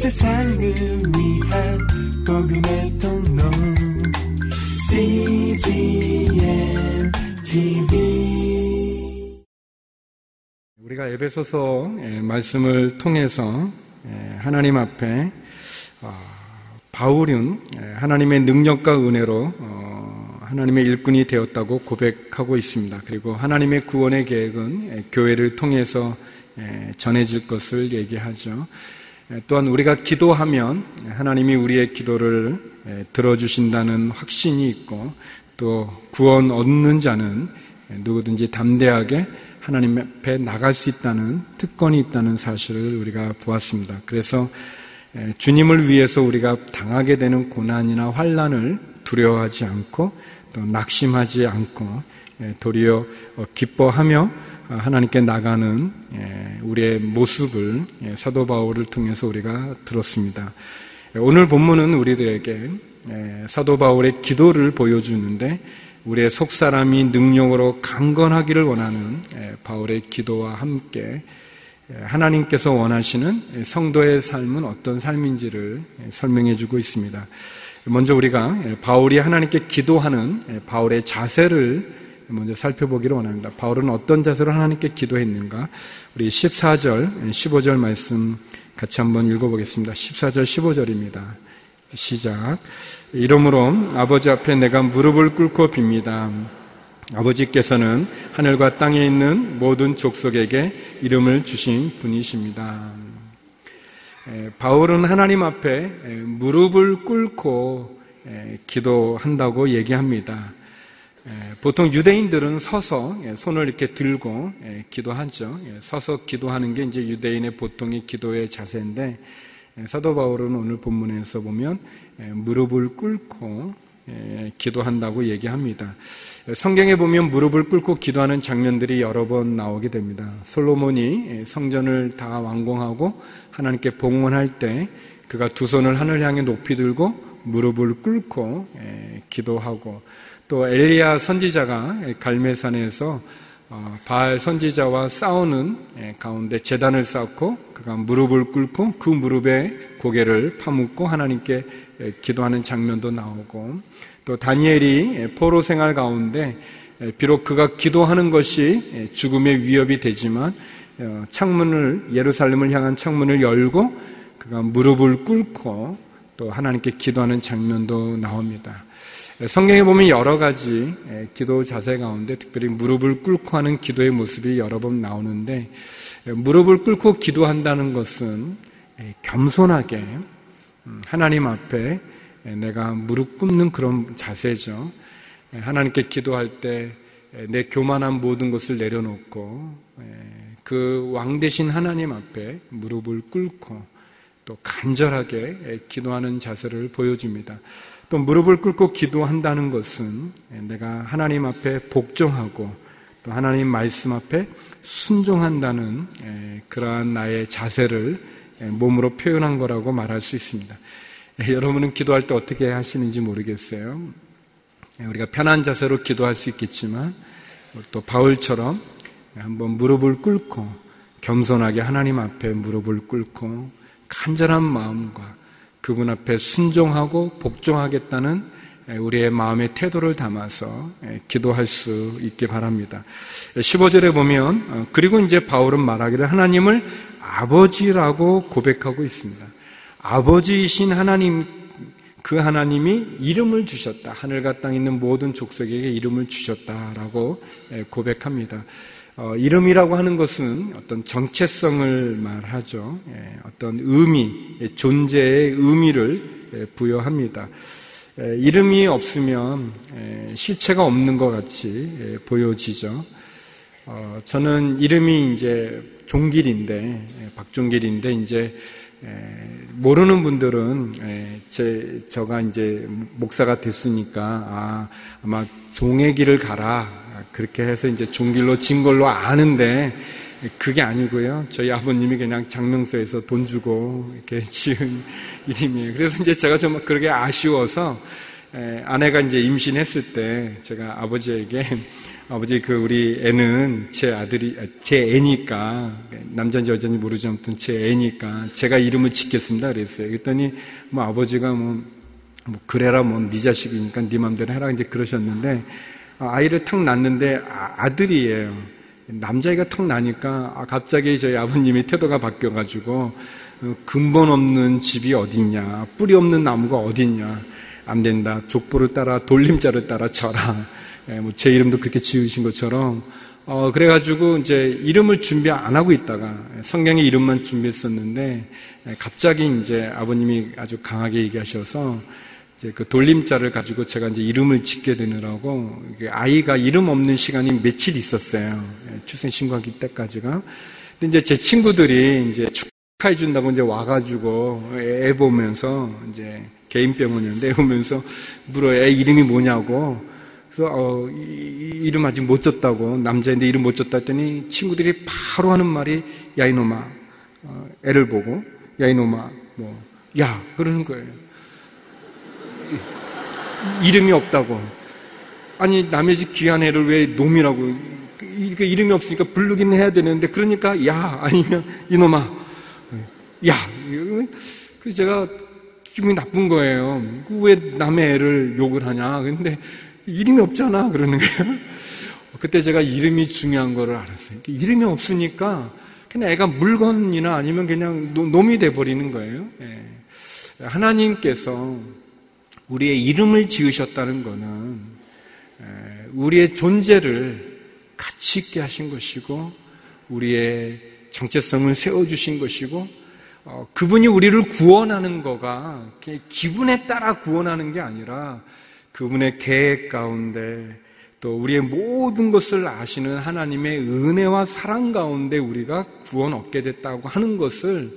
세상을 위한 복음의 통로 CGM TV 우리가 에베소서 예, 말씀을 통해서 예, 하나님 앞에 어, 바울은 예, 하나님의 능력과 은혜로 어, 하나님의 일꾼이 되었다고 고백하고 있습니다. 그리고 하나님의 구원의 계획은 교회를 통해서 전해질 것을 얘기하죠. 또한 우리가 기도하면 하나님이 우리의 기도를 들어주신다는 확신이 있고 또 구원 얻는 자는 누구든지 담대하게 하나님 앞에 나갈 수 있다는 특권이 있다는 사실을 우리가 보았습니다. 그래서 주님을 위해서 우리가 당하게 되는 고난이나 환란을 두려워하지 않고 또 낙심하지 않고 도리어 어, 기뻐하며 하나님께 나가는 우리의 모습을 사도 바울을 통해서 우리가 들었습니다. 오늘 본문은 우리들에게 사도 바울의 기도를 보여주는데 우리의 속사람이 능력으로 강건하기를 원하는 바울의 기도와 함께 하나님께서 원하시는 성도의 삶은 어떤 삶인지를 설명해 주고 있습니다. 먼저 우리가 바울이 하나님께 기도하는 바울의 자세를 먼저 살펴보기를 원합니다. 바울은 어떤 자세로 하나님께 기도했는가? 우리 14절, 15절 말씀 같이 한번 읽어보겠습니다. 14절, 15절입니다. 시작. 이러므로 아버지 앞에 내가 무릎을 꿇고 빕니다. 아버지께서는 하늘과 땅에 있는 모든 족속에게 이름을 주신 분이십니다. 바울은 하나님 앞에 무릎을 꿇고 기도한다고 얘기합니다. 보통 유대인들은 서서 손을 이렇게 들고 기도하죠. 서서 기도하는 게 이제 유대인의 보통의 기도의 자세인데 사도 바울은 오늘 본문에서 보면 무릎을 꿇고 기도한다고 얘기합니다. 성경에 보면 무릎을 꿇고 기도하는 장면들이 여러 번 나오게 됩니다. 솔로몬이 성전을 다 완공하고 하나님께 봉헌할 때 그가 두 손을 하늘 향해 높이 들고 무릎을 꿇고 기도하고 또 엘리야 선지자가 갈매산에서 어, 바알 선지자와 싸우는 가운데 재단을 쌓고 그가 무릎을 꿇고 그 무릎에 고개를 파묻고 하나님께 기도하는 장면도 나오고 또 다니엘이 포로 생활 가운데 비록 그가 기도하는 것이 죽음의 위협이 되지만 어, 창문을 예루살렘을 향한 창문을 열고 그가 무릎을 꿇고 또 하나님께 기도하는 장면도 나옵니다. 성경에 보면 여러 가지 기도 자세 가운데 특별히 무릎을 꿇고 하는 기도의 모습이 여러 번 나오는데 무릎을 꿇고 기도한다는 것은 겸손하게 음, 하나님 앞에 내가 무릎 꿇는 그런 자세죠. 하나님께 기도할 때 내 교만한 모든 것을 내려놓고 그 왕 대신 하나님 앞에 무릎을 꿇고 또 간절하게 기도하는 자세를 보여줍니다. 또 무릎을 꿇고 기도한다는 것은 내가 하나님 앞에 복종하고 또 하나님 말씀 앞에 순종한다는 그러한 나의 자세를 몸으로 표현한 거라고 말할 수 있습니다. 여러분은 기도할 때 어떻게 하시는지 모르겠어요. 우리가 편한 자세로 기도할 수 있겠지만 또 바울처럼 한번 무릎을 꿇고 겸손하게 하나님 앞에 무릎을 꿇고 간절한 마음과 그분 앞에 순종하고 복종하겠다는 우리의 마음의 태도를 담아서 기도할 수 있게 바랍니다. 15절에 보면 어, 그리고 이제 바울은 말하기를 하나님을 아버지라고 고백하고 있습니다. 아버지이신 하나님 그 하나님이 이름을 주셨다. 하늘과 땅 있는 모든 족속에게 이름을 주셨다라고 고백합니다. 어, 이름이라고 하는 것은 어떤 정체성을 말하죠. 예, 어떤 의미, 예, 존재의 의미를 예, 부여합니다. 예, 이름이 없으면 예, 실체가 없는 것 같이 예, 보여지죠. 어, 저는 이름이 이제 종길인데, 박종길인데, 이제, 모르는 분들은 제 저가 이제 목사가 됐으니까 아 아마 종의 길을 가라 그렇게 해서 이제 종길로 진 걸로 아는데 그게 아니고요. 저희 아버님이 그냥 장명서에서 돈 주고 이렇게 지은 이름이에요. 그래서 이제 제가 좀 그렇게 아쉬워서 에, 아내가 이제 임신했을 때 제가 아버지에게 아버지 그 우리 애는 제 아들이 제 애니까 남자인지 여자인지 모르지 아무튼 제 애니까 제가 이름을 짓겠습니다 그랬어요. 그랬더니 뭐 아버지가 뭐, 뭐 그래라 뭐 네 자식이니까 네 맘대로 해라 이제 그러셨는데 아이를 탁 낳는데 아, 들이에요. 남자애가 탁 나니까 아, 갑자기 저희 아버님이 태도가 바뀌어가지고 어, 근본 없는 집이 어딨냐 뿌리 없는 나무가 어딨냐. 안 된다. 족보를 따라 돌림자를 따라 쳐라. 예, 뭐제 이름도 그렇게 지으신 것처럼 어, 그래가지고 이제 이름을 준비 안 하고 있다가 성경의 이름만 준비했었는데 예, 갑자기 이제 아버님이 아주 강하게 얘기하셔서 이제 그 돌림자를 가지고 제가 이제 이름을 짓게 되느라고 아이가 이름 없는 시간이 며칠 있었어요. 예, 출생 신고하기 때까지가. 근데 이제 제 친구들이 이제 축하해 준다고 이제 와가지고 애 보면서 이제 개인 병원이었는데 애 보면서 물어요. 애 이름이 뭐냐고. 그래서 어, 이, 름 아직 못 줬다고 남자인데 이름 못 줬다 했더니 친구들이 바로 하는 말이 야 이놈아 어, 애를 보고 야 이놈아 뭐 야 그러는 거예요. 이름이 없다고 아니 남의 집 귀한 애를 왜 놈이라고 그러니까 이름이 없으니까 부르긴 해야 되는데 그러니까 야 아니면 이놈아 야 그래서 제가 기분이 나쁜 거예요. 왜 남의 애를 욕을 하냐. 근데 이름이 없잖아. 그러는 거예요. 그때 제가 이름이 중요한 거를 알았어요. 이름이 없으니까 그냥 애가 물건이나 아니면 그냥 놈이 돼버리는 거예요. 예. 하나님께서 우리의 이름을 지으셨다는 것은 예, 우리의 존재를 가치 있게 하신 것이고 우리의 정체성을 세워주신 것이고 어, 그분이 우리를 구원하는 거가 기분에 따라 구원하는 게 아니라 그분의 계획 가운데 또 우리의 모든 것을 아시는 하나님의 은혜와 사랑 가운데 우리가 구원 얻게 됐다고 하는 것을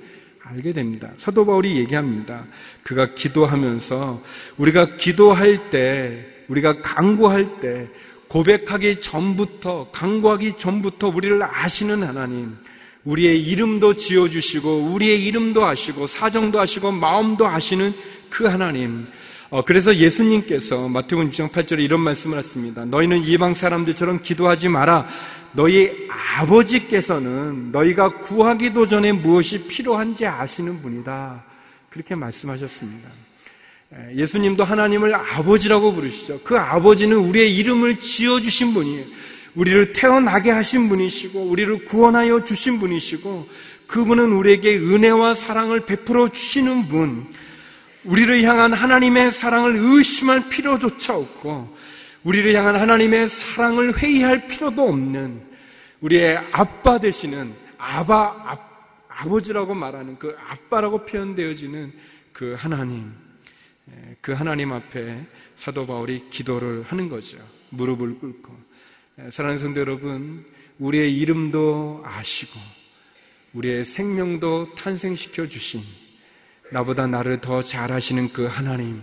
알게 됩니다. 사도 바울이 얘기합니다. 그가 기도하면서 우리가 기도할 때, 우리가 강구할 때, 고백하기 전부터, 강구하기 전부터 우리를 아시는 하나님, 우리의 이름도 지어주시고, 우리의 이름도 아시고, 사정도 아시고, 마음도 아시는 그 하나님, 어, 그래서 예수님께서 마태복음 6장 8절에 이런 말씀을 하십니다. 너희는 이방 사람들처럼 기도하지 마라. 너희 아버지께서는 너희가 구하기도 전에 무엇이 필요한지 아시는 분이다. 그렇게 말씀하셨습니다. 예수님도 하나님을 아버지라고 부르시죠. 그 아버지는 우리의 이름을 지어주신 분이에요. 우리를 태어나게 하신 분이시고, 우리를 구원하여 주신 분이시고, 그분은 우리에게 은혜와 사랑을 베풀어 주시는 분. 우리를 향한 하나님의 사랑을 의심할 필요조차 없고, 우리를 향한 하나님의 사랑을 회의할 필요도 없는 우리의 아빠 되시는 아바, 아, 아버지라고 말하는 그 아빠라고 표현되어지는 그 하나님, 그 하나님 앞에 사도 바울이 기도를 하는 거죠. 무릎을 꿇고. 사랑하는 성도 여러분, 우리의 이름도 아시고, 우리의 생명도 탄생시켜 주신 나보다 나를 더 잘하시는 그 하나님,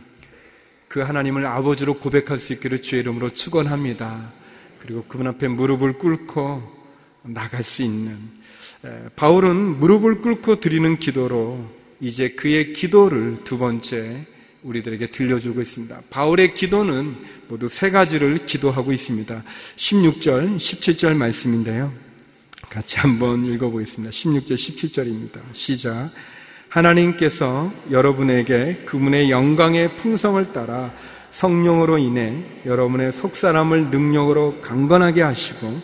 그 하나님을 아버지로 고백할 수 있기를 주의 이름으로 축원합니다. 그리고 그분 앞에 무릎을 꿇고 나갈 수 있는 바울은 무릎을 꿇고 드리는 기도로 이제 그의 기도를 두 번째 우리들에게 들려주고 있습니다. 바울의 기도는 모두 세 가지를 기도하고 있습니다. 16절, 17절 말씀인데요. 같이 한번 읽어보겠습니다. 16절, 17절입니다. 시작. 하나님께서 여러분에게 그분의 영광의 풍성을 따라 성령으로 인해 여러분의 속사람을 능력으로 강건하게 하시고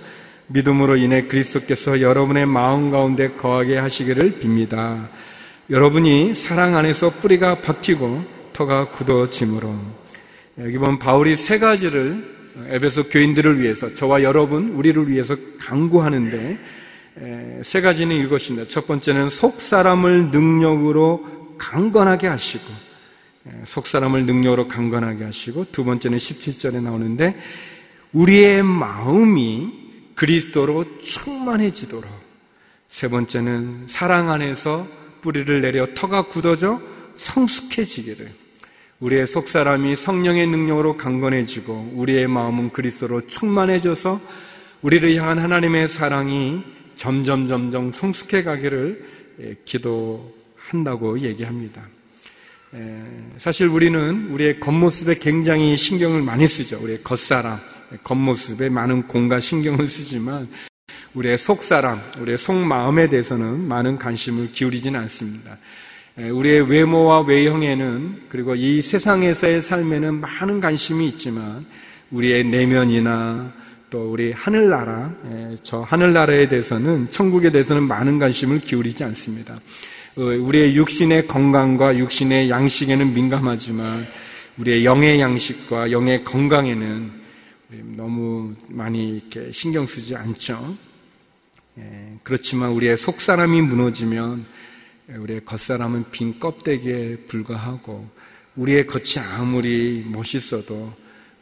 믿음으로 인해 그리스도께서 여러분의 마음 가운데 거하게 하시기를 빕니다. 여러분이 사랑 안에서 뿌리가 박히고 터가 굳어짐으로 여기 보면 바울이 세 가지를 에베소 교인들을 위해서 저와 여러분 우리를 위해서 강구하는데 세 가지는 이것입니다. 첫 번째는 속 사람을 능력으로 강건하게 하시고 속 사람을 능력으로 강건하게 하시고 두 번째는 17절에 나오는데 우리의 마음이 그리스도로 충만해지도록 세 번째는 사랑 안에서 뿌리를 내려 터가 굳어져 성숙해지기를 우리의 속 사람이 성령의 능력으로 강건해지고 우리의 마음은 그리스도로 충만해져서 우리를 향한 하나님의 사랑이 점점 점점 성숙해 가기를 예, 기도한다고 얘기합니다. 사실 우리는 우리의 겉모습에 굉장히 신경을 많이 쓰죠. 우리의 겉사람, 겉모습에 많은 공과 신경을 쓰지만 우리의 속사람, 우리의 속마음에 대해서는 많은 관심을 기울이지는 않습니다. 우리의 외모와 외형에는 그리고 이 세상에서의 삶에는 많은 관심이 있지만 우리의 내면이나 또 우리 하늘나라, 저 하늘나라에 대해서는 천국에 대해서는 많은 관심을 기울이지 않습니다. 어, 우리의 육신의 건강과 육신의 양식에는 민감하지만 우리의 영의 양식과 영의 건강에는 너무 많이 이렇게 신경 쓰지 않죠. 예, 그렇지만 우리의 속 사람이 무너지면 우리의 겉사람은 빈 껍데기에 불과하고 우리의 겉이 아무리 멋있어도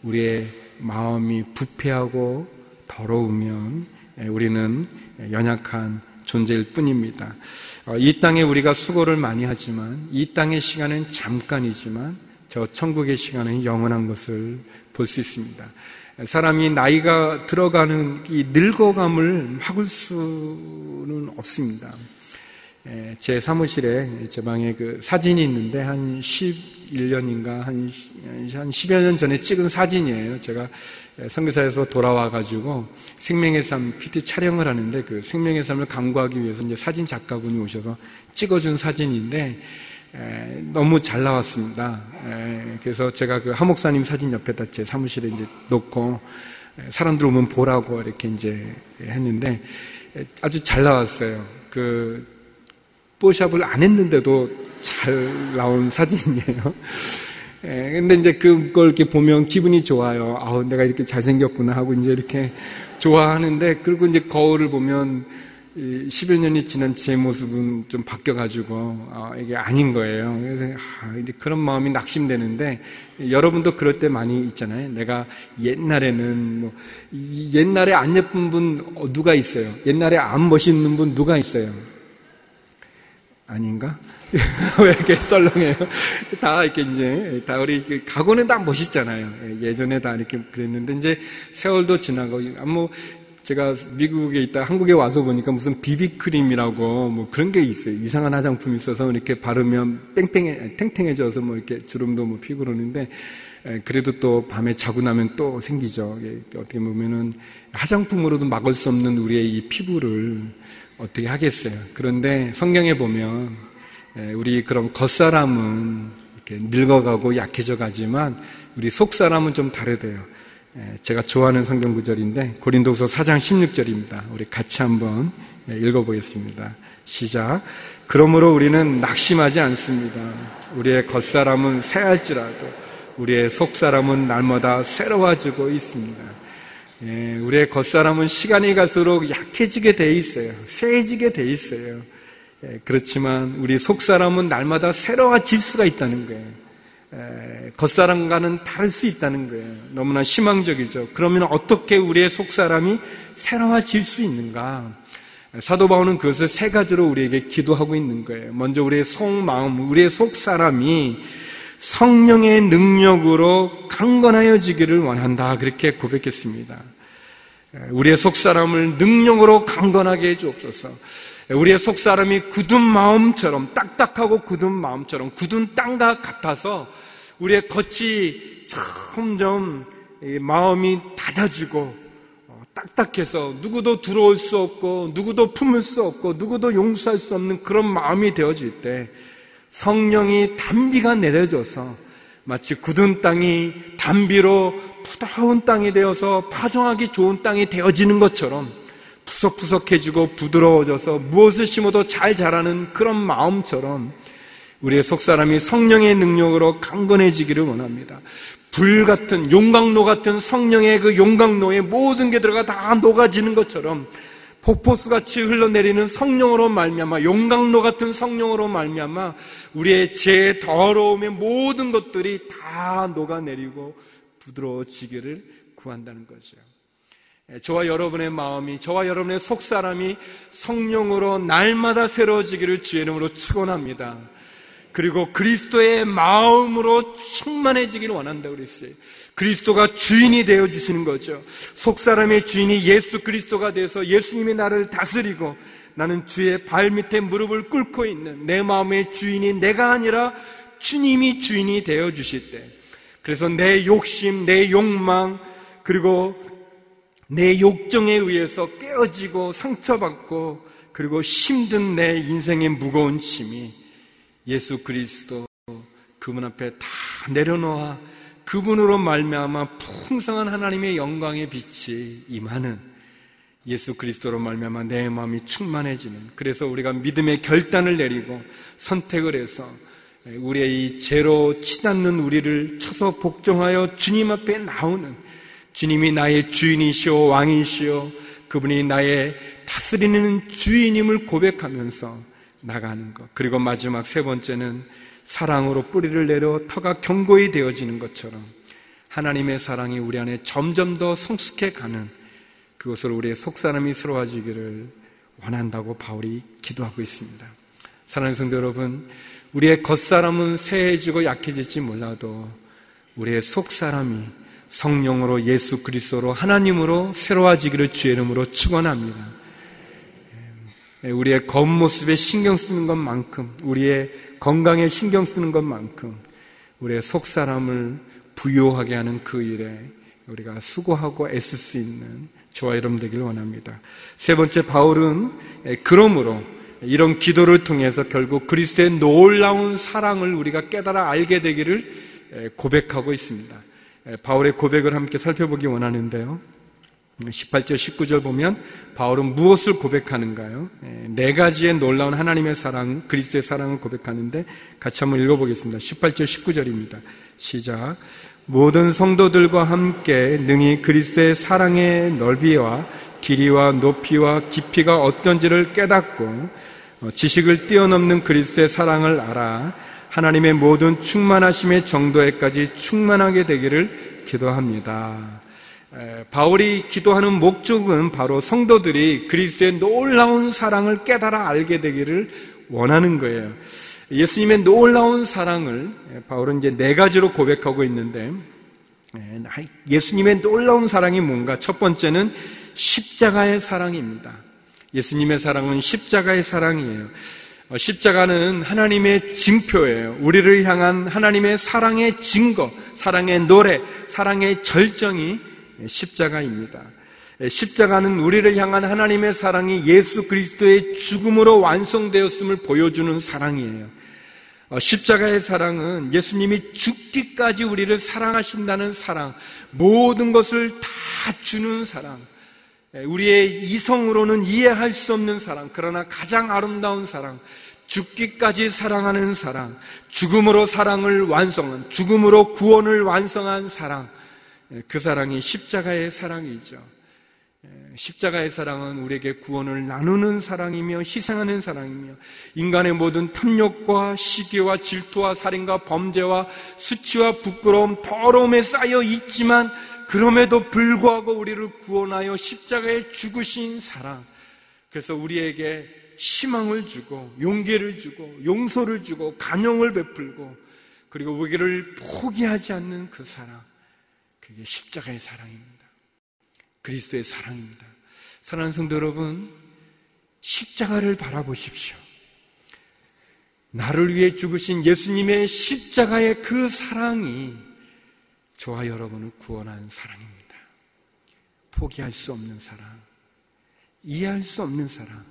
우리의 마음이 부패하고 더러우면 예, 우리는 연약한 존재일 뿐입니다. 어, 이 땅에 우리가 수고를 많이 하지만 이 땅의 시간은 잠깐이지만 저 천국의 시간은 영원한 것을 볼 수 있습니다. 사람이 나이가 들어가는 이 늙어감을 막을 수는 없습니다. 제 사무실에 제 방에 그 사진이 있는데 한 11년인가 한, 한 10여 년 전에 찍은 사진이에요. 제가 선교사에서 돌아와 가지고 생명의 삶 PT 촬영을 하는데 그 생명의 삶을 강구하기 위해서 이제 사진 작가분이 오셔서 찍어준 사진인데 에, 너무 잘 나왔습니다. 에, 그래서 제가 그 하목사님 사진 옆에다 제 사무실에 이제 놓고 에, 사람들 오면 보라고 이렇게 이제 했는데 아주 잘 나왔어요. 그 뽀샵을 안 했는데도 잘 나온 사진이에요. 예, 근데 이제 그걸 이렇게 보면 기분이 좋아요. 아우, 내가 이렇게 잘생겼구나 하고 이제 이렇게 좋아하는데, 그리고 이제 거울을 보면, 10여 년이 지난 제 모습은 좀 바뀌어가지고, 아, 이게 아닌 거예요. 그래서, 아, 이제 그런 마음이 낙심되는데, 여러분도 그럴 때 많이 있잖아요. 내가 옛날에는, 뭐, 옛날에 안 예쁜 분 어, 누가 있어요? 옛날에 안 멋있는 분 누가 있어요? 아닌가? 왜 이렇게 썰렁해요? 다 이렇게 이제, 다 우리 가고는 다 멋있잖아요. 예전에 다 이렇게 그랬는데, 이제 세월도 지나고, 아, 뭐, 제가 미국에 있다 한국에 와서 보니까 무슨 비비크림이라고 뭐 그런 게 있어요. 이상한 화장품이 있어서 이렇게 바르면 뺑뺑해, 탱탱해져서 뭐 이렇게 주름도 뭐 피고 그러는데, 그래도 또 밤에 자고 나면 또 생기죠. 어떻게 보면은 화장품으로도 막을 수 없는 우리의 이 피부를 어떻게 하겠어요. 그런데 성경에 보면 예, 우리 그런 겉사람은 이렇게 늙어가고 약해져 가지만 우리 속사람은 좀 다르대요. 예, 제가 좋아하는 성경 구절인데 고린도서 4장 16절입니다. 우리 같이 한번 예, 읽어보겠습니다. 시작. 그러므로 우리는 낙심하지 않습니다. 우리의 겉사람은 새할지라도 우리의 속사람은 날마다 새로워지고 있습니다. 우리의 겉사람은 시간이 갈수록 약해지게 돼 있어요. 세해지게 돼 있어요. 예, 그렇지만 우리 속사람은 날마다 새로워질 수가 있다는 거예요. 예, 겉사람과는 다를 수 있다는 거예요. 너무나 희망적이죠. 그러면 어떻게 우리의 속사람이 새로워질 수 있는가? 사도 바울은 그것을 세 가지로 우리에게 기도하고 있는 거예요. 먼저 우리의 속마음, 우리의 속사람이 성령의 능력으로 강건하여지기를 원한다. 그렇게 고백했습니다. 예, 우리의 속사람을 능력으로 강건하게 해주옵소서. 우리의 속 사람이 굳은 마음처럼 딱딱하고 굳은 마음처럼 굳은 땅과 같아서 우리의 겉이 점점 마음이 닫아지고 어, 딱딱해서 누구도 들어올 수 없고 누구도 품을 수 없고 누구도 용서할 수 없는 그런 마음이 되어질 때 성령이 단비가 내려져서 마치 굳은 땅이 단비로 부드러운 땅이 되어서 파종하기 좋은 땅이 되어지는 것처럼 푸석푸석해지고 부드러워져서 무엇을 심어도 잘 자라는 그런 마음처럼 우리의 속사람이 성령의 능력으로 강건해지기를 원합니다. 불 같은 용광로 같은 성령의 그 용광로에 모든 게 들어가 다 녹아지는 것처럼 폭포수 같이 흘러내리는 성령으로 말미암아 용광로 같은 성령으로 말미암아 우리의 죄 더러움의 모든 것들이 다 녹아내리고 부드러워지기를 구한다는 거죠. 예, 저와 여러분의 마음이, 저와 여러분의 속사람이 성령으로 날마다 새로워지기를 주의 이름으로 축원합니다. 그리고 그리스도의 마음으로 충만해지기를 원한다고 그랬어요. 그리스도가 주인이 되어 주시는 거죠. 속 사람의 주인이 예수 그리스도가 돼서 예수님이 나를 다스리고 나는 주의 발 밑에 무릎을 꿇고 있는 내 마음의 주인이 내가 아니라 주님이 주인이 되어 주실 때 그래서 내 욕심, 내 욕망 그리고 내 욕정에 의해서 깨어지고 상처받고 그리고 힘든 내 인생의 무거운 짐이 예수 그리스도 그분 앞에 다 내려놓아 그분으로 말미암아 풍성한 하나님의 영광의 빛이 임하는 예수 그리스도로 말미암아 내 마음이 충만해지는 그래서 우리가 믿음의 결단을 내리고 선택을 해서 우리의 이 죄로 치닫는 우리를 쳐서 복종하여 주님 앞에 나오는 주님이 나의 주인이시오 왕이시오 그분이 나의 다스리는 주인임을 고백하면서 나가는 것. 그리고 마지막 세 번째는 사랑으로 뿌리를 내려 터가 견고히 되어지는 것처럼 하나님의 사랑이 우리 안에 점점 더 성숙해 가는 그것을 우리의 속사람이 스러워지기를 원한다고 바울이 기도하고 있습니다. 사랑하는 성도 여러분, 우리의 겉사람은 새해지고 약해질지 몰라도 우리의 속사람이 성령으로 예수 그리스도로 하나님으로 새로워지기를 주의 이름으로 축원합니다. 우리의 겉모습에 신경 쓰는 것만큼 우리의 건강에 신경 쓰는 것만큼 우리의 속사람을 부요하게 하는 그 일에 우리가 수고하고 애쓸 수 있는 저와 여러분 되기를 원합니다. 세 번째 바울은 그러므로 이런 기도를 통해서 결국 그리스도의 놀라운 사랑을 우리가 깨달아 알게 되기를 고백하고 있습니다. 바울의 고백을 함께 살펴보기 원하는데요. 18절, 19절 보면 바울은 무엇을 고백하는가요? 네 가지의 놀라운 하나님의 사랑, 그리스도의 사랑을 고백하는데 같이 한번 읽어보겠습니다. 18절, 19절입니다. 시작. 모든 성도들과 함께 능히 그리스도의 사랑의 넓이와 길이와 높이와 깊이가 어떤지를 깨닫고 어, 지식을 뛰어넘는 그리스도의 사랑을 알아 하나님의 모든 충만하심의 정도에까지 충만하게 되기를 기도합니다. 바울이 기도하는 목적은 바로 성도들이 그리스도의 놀라운 사랑을 깨달아 알게 되기를 원하는 거예요. 예수님의 놀라운 사랑을 바울은 이제 네 가지로 고백하고 있는데 예수님의 놀라운 사랑이 뭔가? 첫 번째는 십자가의 사랑입니다. 예수님의 사랑은 십자가의 사랑이에요. 어, 십자가는 하나님의 징표예요. 우리를 향한 하나님의 사랑의 증거, 사랑의 노래, 사랑의 절정이 십자가입니다. 십자가는 우리를 향한 하나님의 사랑이 예수 그리스도의 죽음으로 완성되었음을 보여주는 사랑이에요. 어, 십자가의 사랑은 예수님이 죽기까지 우리를 사랑하신다는 사랑, 모든 것을 다 주는 사랑, 예, 우리의 이성으로는 이해할 수 없는 사랑, 그러나 가장 아름다운 사랑, 죽기까지 사랑하는 사랑, 죽음으로 사랑을 완성한, 죽음으로 구원을 완성한 사랑, 예, 그 사랑이 십자가의 사랑이죠. 예, 십자가의 사랑은 우리에게 구원을 나누는 사랑이며 희생하는 사랑이며 인간의 모든 탐욕과 시기와 질투와 살인과 범죄와 수치와 부끄러움, 더러움에 쌓여 있지만 그럼에도 불구하고 우리를 구원하여 십자가에 죽으신 사랑. 그래서 우리에게 희망을 주고 용기를 주고 용서를 주고 간용을 베풀고 그리고 우리를 포기하지 않는 그 사랑. 그게 십자가의 사랑입니다. 그리스도의 사랑입니다. 사랑하는 성도 여러분, 십자가를 바라보십시오. 나를 위해 죽으신 예수님의 십자가의 그 사랑이 저와 여러분을 구원한 사랑입니다. 포기할 수 없는 사랑, 이해할 수 없는 사랑,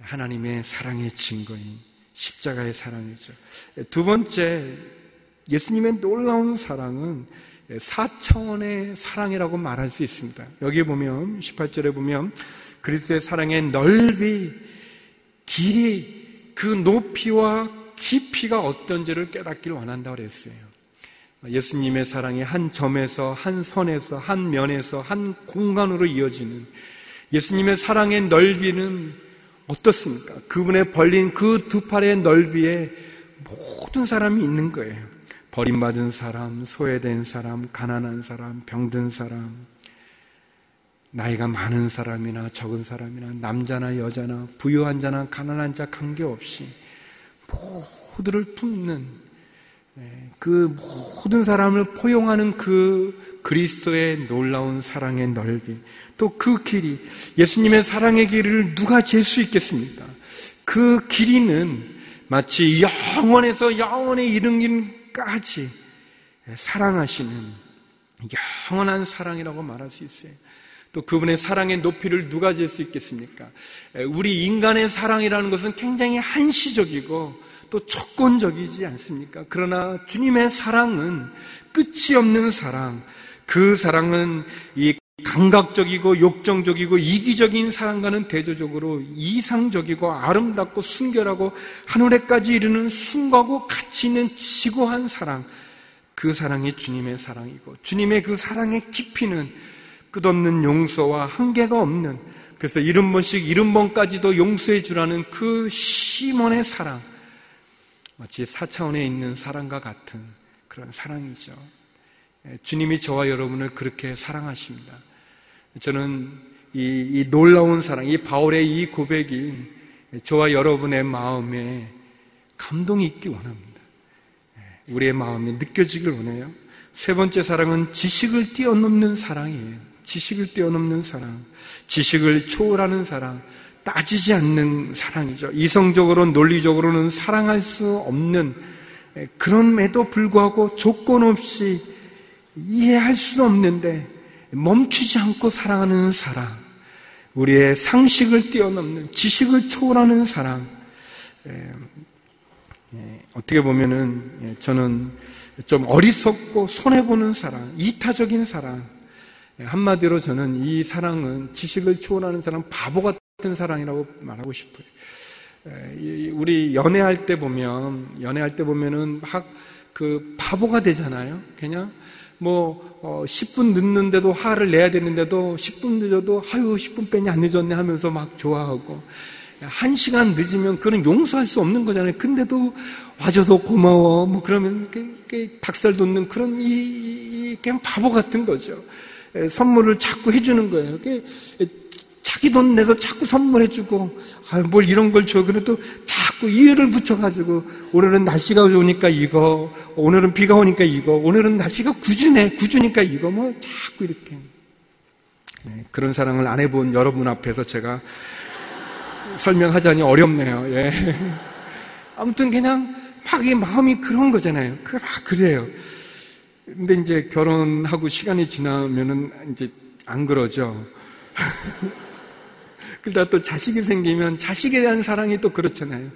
하나님의 사랑의 증거인 십자가의 사랑이죠. 두 번째, 예수님의 놀라운 사랑은 4차원의 사랑이라고 말할 수 있습니다. 여기 보면, 18절에 보면, 그리스도의 사랑의 넓이, 길이, 그 높이와 깊이가 어떤지를 깨닫기를 원한다고 그랬어요. 예수님의 사랑이 한 점에서, 한 선에서, 한 면에서, 한 공간으로 이어지는 예수님의 사랑의 넓이는 어떻습니까? 그분의 벌린 그 두 팔의 넓이에 모든 사람이 있는 거예요. 버림받은 사람, 소외된 사람, 가난한 사람, 병든 사람, 나이가 많은 사람이나 적은 사람이나 남자나 여자나 부유한 자나 가난한 자 관계없이 모두를 품는 네, 그 모든 사람을 포용하는 그 그리스도의 놀라운 사랑의 넓이, 또 그 길이, 예수님의 사랑의 길을 누가 잴 수 있겠습니까? 그 길이는 마치 영원에서 영원에 이르 기까지 사랑하시는 영원한 사랑이라고 말할 수 있어요. 또 그분의 사랑의 높이를 누가 질수 있겠습니까? 우리 인간의 사랑이라는 것은 굉장히 한시적이고 또 조건적이지 않습니까? 그러나 주님의 사랑은 끝이 없는 사랑, 그 사랑은 이 감각적이고 욕정적이고 이기적인 사랑과는 대조적으로 이상적이고 아름답고 순결하고 하늘에까지 이르는 순고하고 가치 있는 지고한 사랑 그 사랑이 주님의 사랑이고 주님의 그 사랑의 깊이는 끝없는 용서와 한계가 없는 그래서 이른 번씩 이른 번까지도 용서해 주라는 그 시몬의 사랑 마치 사차원에 있는 사랑과 같은 그런 사랑이죠. 예, 주님이 저와 여러분을 그렇게 사랑하십니다. 저는 이, 이 놀라운 사랑, 이 바울의 이 고백이 저와 여러분의 마음에 감동이 있기 원합니다. 예, 우리의 마음이 느껴지길 원해요. 세 번째 사랑은 지식을 뛰어넘는 사랑이에요. 지식을 뛰어넘는 사랑, 지식을 초월하는 사랑, 따지지 않는 사랑이죠. 이성적으로, 논리적으로는 사랑할 수 없는 예, 그런에도 불구하고 조건 없이 이해할 수 없는데 멈추지 않고 사랑하는 사랑, 우리의 상식을 뛰어넘는 지식을 초월하는 사랑. 어떻게 보면은 예, 저는 좀 어리석고 손해 보는 사랑, 이타적인 사랑. 예, 한마디로 저는 이 사랑은 지식을 초월하는 사랑, 바보 같은 사랑이라고 말하고 싶어요. 예, 우리 연애할 때 보면 연애할 때 보면은 막 그 바보가 되잖아요. 그냥 뭐 어, 10분 늦는데도 화를 내야 되는데도 10분 늦어도 아유 10분 빼니 안 늦었네 하면서 막 좋아하고 한 시간 늦으면 그는 용서할 수 없는 거잖아요. 근데도 와줘서 고마워. 뭐 그러면 닭살 돋는 그런 이, 이 그냥 바보 같은 거죠. 선물을 자꾸 해주는 거예요. 자기 돈 내서 자꾸 선물해주고 아, 뭘 이런 걸 줘. 그래도 자꾸 이유를 붙여가지고 오늘은 날씨가 좋으니까 이거, 오늘은 비가 오니까 이거, 오늘은 날씨가 구주네, 구주니까 이거, 뭐 자꾸 이렇게. 네, 그런 사랑을 안 해본 여러분 앞에서 제가 설명하자니 어렵네요. 예. 아무튼 그냥 막 이 마음이 그런 거잖아요. 그, 아, 그래요. 근데 이제 결혼하고 시간이 지나면은 이제 안 그러죠. 그러다 또 자식이 생기면 자식에 대한 사랑이 또 그렇잖아요.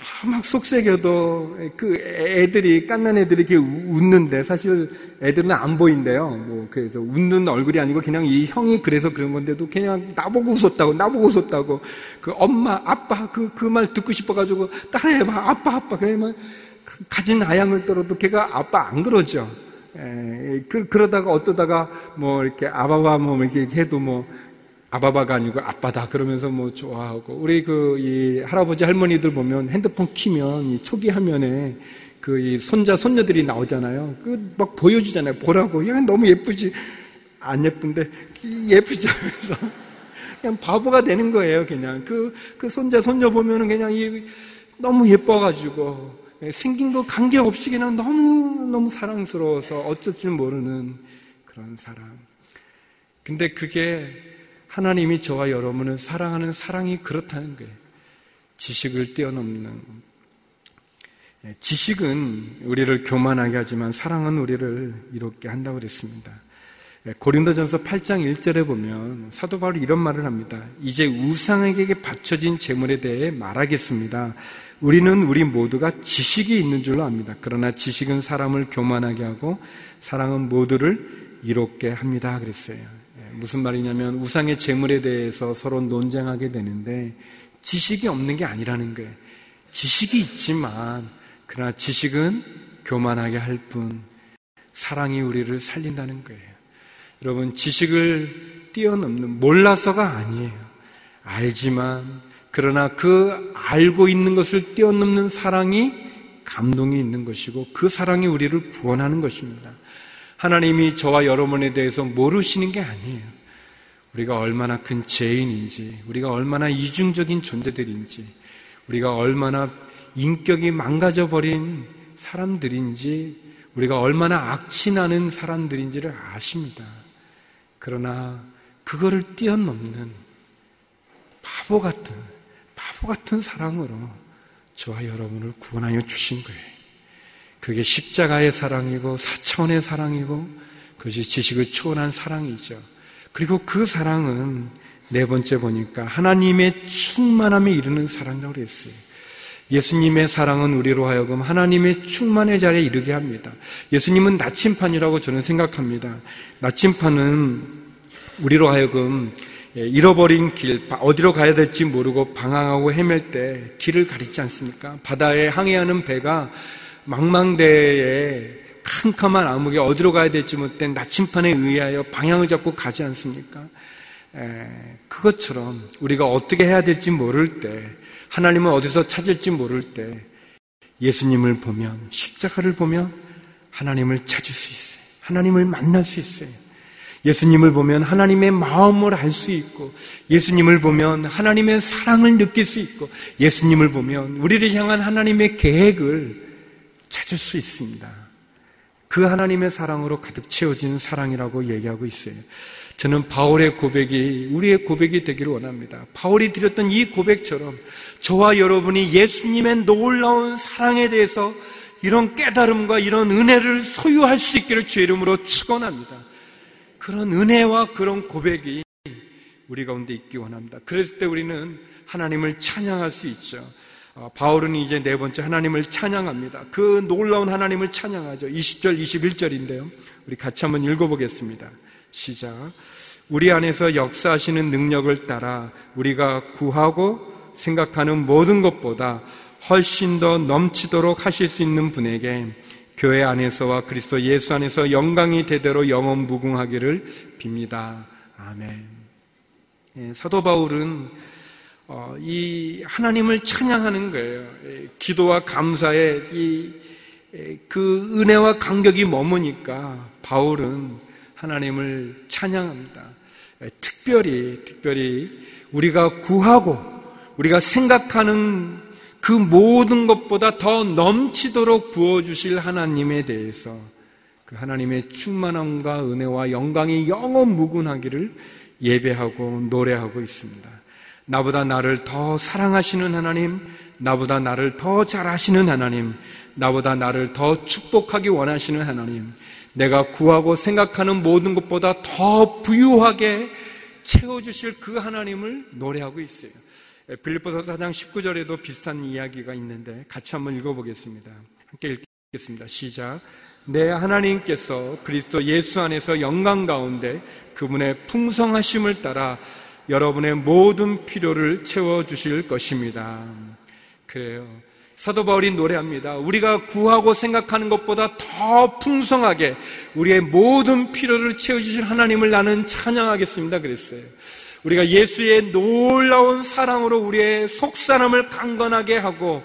아, 막 속색여도 그 애들이 깐난 애들이 이렇게 웃는데 사실 애들은 안 보인대요. 뭐 그래서 웃는 얼굴이 아니고 그냥 이 형이 그래서 그런 건데도 그냥 나보고 웃었다고 나보고 웃었다고 그 엄마 아빠 그 그 말 듣고 싶어가지고 따라해봐 아빠 아빠 그러면 그 가진 아양을 떨어도 걔가 아빠 안 그러죠. 에, 그, 그러다가 어떠다가 뭐 이렇게 아바바 뭐 이렇게 해도 뭐 아바바가 아니고 아빠다 그러면서 뭐 좋아하고 우리 그 이 할아버지 할머니들 보면 핸드폰 키면 이 초기 화면에 그 이 손자 손녀들이 나오잖아요. 그 막 보여주잖아요. 보라고. 야 너무 예쁘지. 안 예쁜데 예쁘죠. 그래서 그냥 바보가 되는 거예요. 그냥 그그 그 손자 손녀 보면은 그냥 이 너무 예뻐가지고 생긴 거 관계 없이 그냥 너무 너무 사랑스러워서 어쩔 줄 모르는 그런 사랑. 근데 그게 하나님이 저와 여러분을 사랑하는 사랑이 그렇다는 거예요. 지식을 뛰어넘는. 예, 지식은 우리를 교만하게 하지만 사랑은 우리를 이롭게 한다고 그랬습니다. 예, 고린도전서 8장 1절에 보면 사도 바울이 이런 말을 합니다. 이제 우상에게 바쳐진 재물에 대해 말하겠습니다. 우리는 우리 모두가 지식이 있는 줄로 압니다. 그러나 지식은 사람을 교만하게 하고 사랑은 모두를 이롭게 합니다. 그랬어요. 무슨 말이냐면 우상의 재물에 대해서 서로 논쟁하게 되는데 지식이 없는 게 아니라는 거예요. 지식이 있지만 그러나 지식은 교만하게 할 뿐 사랑이 우리를 살린다는 거예요. 여러분 지식을 뛰어넘는 몰라서가 아니에요. 알지만 그러나 그 알고 있는 것을 뛰어넘는 사랑이 감동이 있는 것이고 그 사랑이 우리를 구원하는 것입니다. 하나님이 저와 여러분에 대해서 모르시는 게 아니에요. 우리가 얼마나 큰 죄인인지, 우리가 얼마나 이중적인 존재들인지, 우리가 얼마나 인격이 망가져 버린 사람들인지, 우리가 얼마나 악취나는 사람들인지를 아십니다. 그러나 그거를 뛰어넘는 바보 같은, 바보 같은 사랑으로 저와 여러분을 구원하여 주신 거예요. 그게 십자가의 사랑이고 사천의 사랑이고 그것이 지식을 초월한 사랑이죠. 그리고 그 사랑은 네 번째 보니까 하나님의 충만함에 이르는 사랑이라고 그랬어요. 예수님의 사랑은 우리로 하여금 하나님의 충만의 자리에 이르게 합니다. 예수님은 나침판이라고 저는 생각합니다. 나침판은 우리로 하여금 예, 잃어버린 길, 어디로 가야 될지 모르고 방황하고 헤맬 때 길을 가리지 않습니까? 바다에 항해하는 배가 망망대에 캄캄한 암흑에 어디로 가야 될지 못된 나침판에 의하여 방향을 잡고 가지 않습니까? 에, 그것처럼 우리가 어떻게 해야 될지 모를 때, 하나님을 어디서 찾을지 모를 때, 예수님을 보면, 십자가를 보면 하나님을 찾을 수 있어요. 하나님을 만날 수 있어요. 예수님을 보면 하나님의 마음을 알 수 있고, 예수님을 보면 하나님의 사랑을 느낄 수 있고, 예수님을 보면 우리를 향한 하나님의 계획을 찾을 수 있습니다. 그 하나님의 사랑으로 가득 채워진 사랑이라고 얘기하고 있어요. 저는 바울의 고백이 우리의 고백이 되기를 원합니다. 바울이 드렸던 이 고백처럼 저와 여러분이 예수님의 놀라운 사랑에 대해서 이런 깨달음과 이런 은혜를 소유할 수 있기를 주 이름으로 축원합니다. 그런 은혜와 그런 고백이 우리 가운데 있기 원합니다. 그랬을 때 우리는 하나님을 찬양할 수 있죠. 어, 바울은 이제 네 번째 하나님을 찬양합니다. 그 놀라운 하나님을 찬양하죠. 20절, 21절인데요. 우리 같이 한번 읽어보겠습니다. 시작. 우리 안에서 역사하시는 능력을 따라 우리가 구하고 생각하는 모든 것보다 훨씬 더 넘치도록 하실 수 있는 분에게 교회 안에서와 그리스도 예수 안에서 영광이 대대로 영원 무궁하기를 빕니다. 아멘. 예, 사도 바울은 어, 이 하나님을 찬양하는 거예요. 기도와 감사에 이 그 은혜와 감격이 머무니까 바울은 하나님을 찬양합니다. 특별히 특별히 우리가 구하고 우리가 생각하는 그 모든 것보다 더 넘치도록 부어주실 하나님에 대해서 그 하나님의 충만함과 은혜와 영광이 영원 무궁하기를 예배하고 노래하고 있습니다. 나보다 나를 더 사랑하시는 하나님, 나보다 나를 더 잘하시는 하나님, 나보다 나를 더 축복하기 원하시는 하나님, 내가 구하고 생각하는 모든 것보다 더 부유하게 채워주실 그 하나님을 노래하고 있어요. 빌리포서 4장 19절에도 비슷한 이야기가 있는데 같이 한번 읽어보겠습니다. 함께 읽겠습니다. 시작. 내 하나님께서 그리스도 예수 안에서 영광 가운데 그분의 풍성하심을 따라 여러분의 모든 필요를 채워주실 것입니다. 그래요. 사도 바울이 노래합니다. 우리가 구하고 생각하는 것보다 더 풍성하게 우리의 모든 필요를 채워주실 하나님을 나는 찬양하겠습니다. 그랬어요. 우리가 예수의 놀라운 사랑으로 우리의 속사람을 강건하게 하고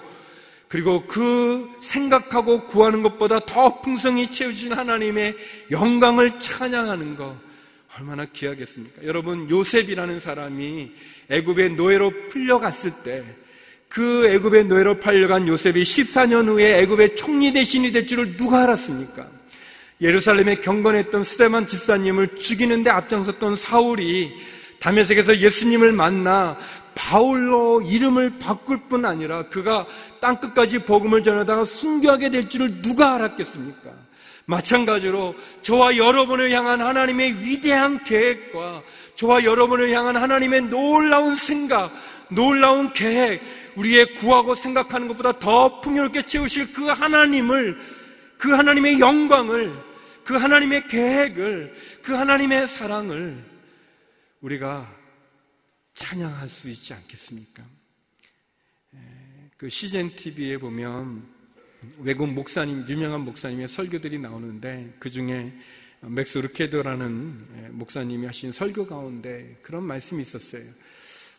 그리고 그 생각하고 구하는 것보다 더 풍성히 채우신 하나님의 영광을 찬양하는 것. 얼마나 귀하겠습니까? 여러분 요셉이라는 사람이 애굽의 노예로 풀려갔을 때 그 애굽의 노예로 팔려간 요셉이 14년 후에 애굽의 총리 대신이 될 줄을 누가 알았습니까? 예루살렘에 경건했던 스테만 집사님을 죽이는데 앞장섰던 사울이 다메섹에서 예수님을 만나 바울로 이름을 바꿀 뿐 아니라 그가 땅끝까지 복음을 전하다가 순교하게 될 줄을 누가 알았겠습니까? 마찬가지로 저와 여러분을 향한 하나님의 위대한 계획과 저와 여러분을 향한 하나님의 놀라운 생각, 놀라운 계획, 우리의 구하고 생각하는 것보다 더 풍요롭게 채우실 그 하나님을, 그 하나님의 영광을, 그 하나님의 계획을, 그 하나님의 사랑을 우리가 찬양할 수 있지 않겠습니까? 그 CGN TV에 보면 외국 목사님, 유명한 목사님의 설교들이 나오는데 그 중에 맥스 루케도라는 예, 목사님이 하신 설교 가운데 그런 말씀이 있었어요.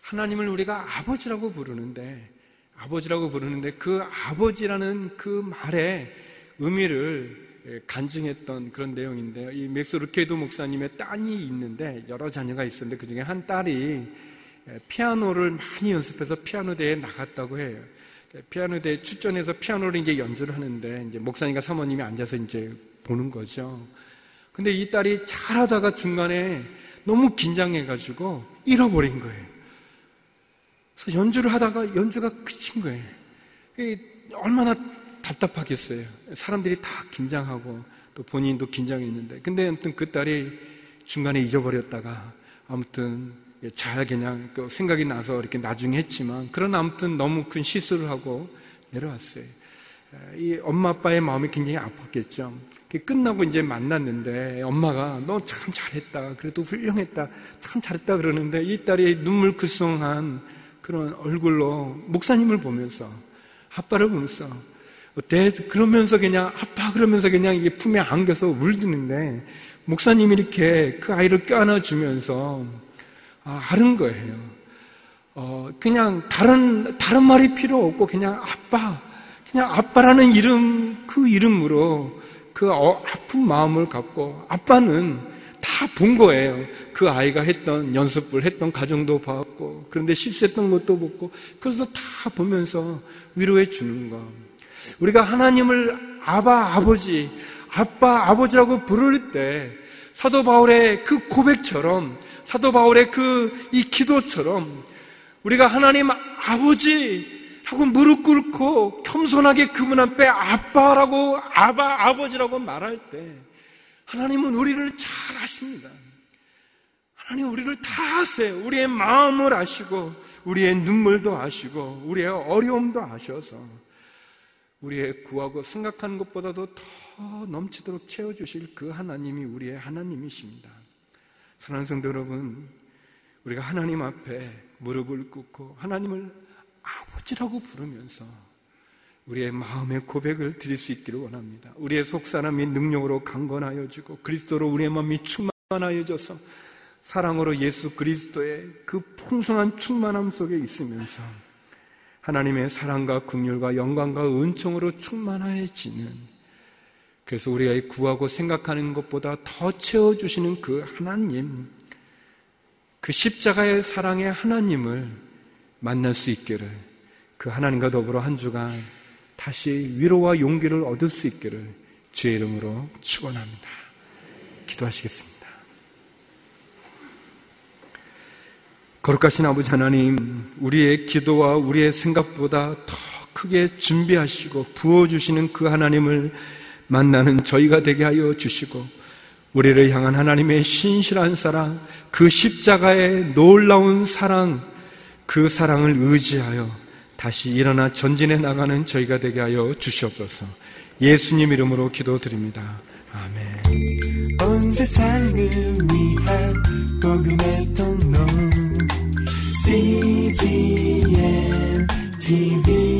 하나님을 우리가 아버지라고 부르는데, 아버지라고 부르는데 그 아버지라는 그 말의 의미를 예, 간증했던 그런 내용인데요. 이 맥스 루케도 목사님의 딸이 있는데 여러 자녀가 있었는데 그 중에 한 딸이 예, 피아노를 많이 연습해서 피아노 대회에 나갔다고 해요. 피아노대회에 출전해서 피아노를 이제 연주를 하는데 이제 목사님과 사모님이 앉아서 이제 보는 거죠. 근데 이 딸이 잘하다가 중간에 너무 긴장해가지고 잊어버린 거예요. 그래서 연주를 하다가 연주가 그친 거예요. 얼마나 답답하겠어요. 사람들이 다 긴장하고 또 본인도 긴장했는데. 근데 아무튼 그 딸이 중간에 잊어버렸다가 아무튼 잘 그냥 그 생각이 나서 이렇게 나중에 했지만 그러나 아무튼 너무 큰 실수를 하고 내려왔어요. 이 엄마 아빠의 마음이 굉장히 아팠겠죠. 끝나고 이제 만났는데 엄마가 너 참 잘했다. 그래도 훌륭했다. 참 잘했다 그러는데 이 딸이 눈물 글썽한 그런 얼굴로 목사님을 보면서 아빠를 보면서 어때? 그러면서 그냥 아빠 그러면서 그냥 이게 품에 안겨서 울드는데 목사님이 이렇게 그 아이를 껴안아 주면서 아, 아는 거예요. 어, 그냥 다른 다른 말이 필요 없고 그냥 아빠 그냥 아빠라는 이름 그 이름으로 그 어, 아픈 마음을 갖고 아빠는 다 본 거예요. 그 아이가 했던 연습을 했던 가정도 봤고 그런데 실수했던 것도 보고 그래서 다 보면서 위로해 주는 거. 우리가 하나님을 아바 아버지, 아빠 아버지라고 부를 때 사도 바울의 그 고백처럼 사도 바울의 그 이 기도처럼 우리가 하나님 아버지라고 무릎 꿇고 겸손하게 그분 앞에 아빠라고 아바 아버지라고 말할 때 하나님은 우리를 잘 아십니다. 하나님 우리를 다 아세요. 우리의 마음을 아시고 우리의 눈물도 아시고 우리의 어려움도 아셔서 우리의 구하고 생각하는 것보다도 더 넘치도록 채워주실 그 하나님이 우리의 하나님이십니다. 사랑하는 성도 여러분, 우리가 하나님 앞에 무릎을 꿇고 하나님을 아버지라고 부르면서 우리의 마음의 고백을 드릴 수 있기를 원합니다. 우리의 속사람이 능력으로 강건하여 주고 그리스도로 우리의 마음이 충만하여 져서 사랑으로 예수 그리스도의 그 풍성한 충만함 속에 있으면서 하나님의 사랑과 긍휼과 영광과 은총으로 충만해지는 그래서 우리가 구하고 생각하는 것보다 더 채워주시는 그 하나님, 그 십자가의 사랑의 하나님을 만날 수 있기를 그 하나님과 더불어 한 주간 다시 위로와 용기를 얻을 수 있기를 주의 이름으로 축원합니다. 기도하시겠습니다. 거룩하신 아버지 하나님, 우리의 기도와 우리의 생각보다 더 크게 준비하시고 부어주시는 그 하나님을 만나는 저희가 되게 하여 주시고, 우리를 향한 하나님의 신실한 사랑, 그 십자가의 놀라운 사랑, 그 사랑을 의지하여 다시 일어나 전진해 나가는 저희가 되게 하여 주시옵소서. 예수님 이름으로 기도드립니다. 아멘. 온 세상을 위한 복음의 통로 CGM TV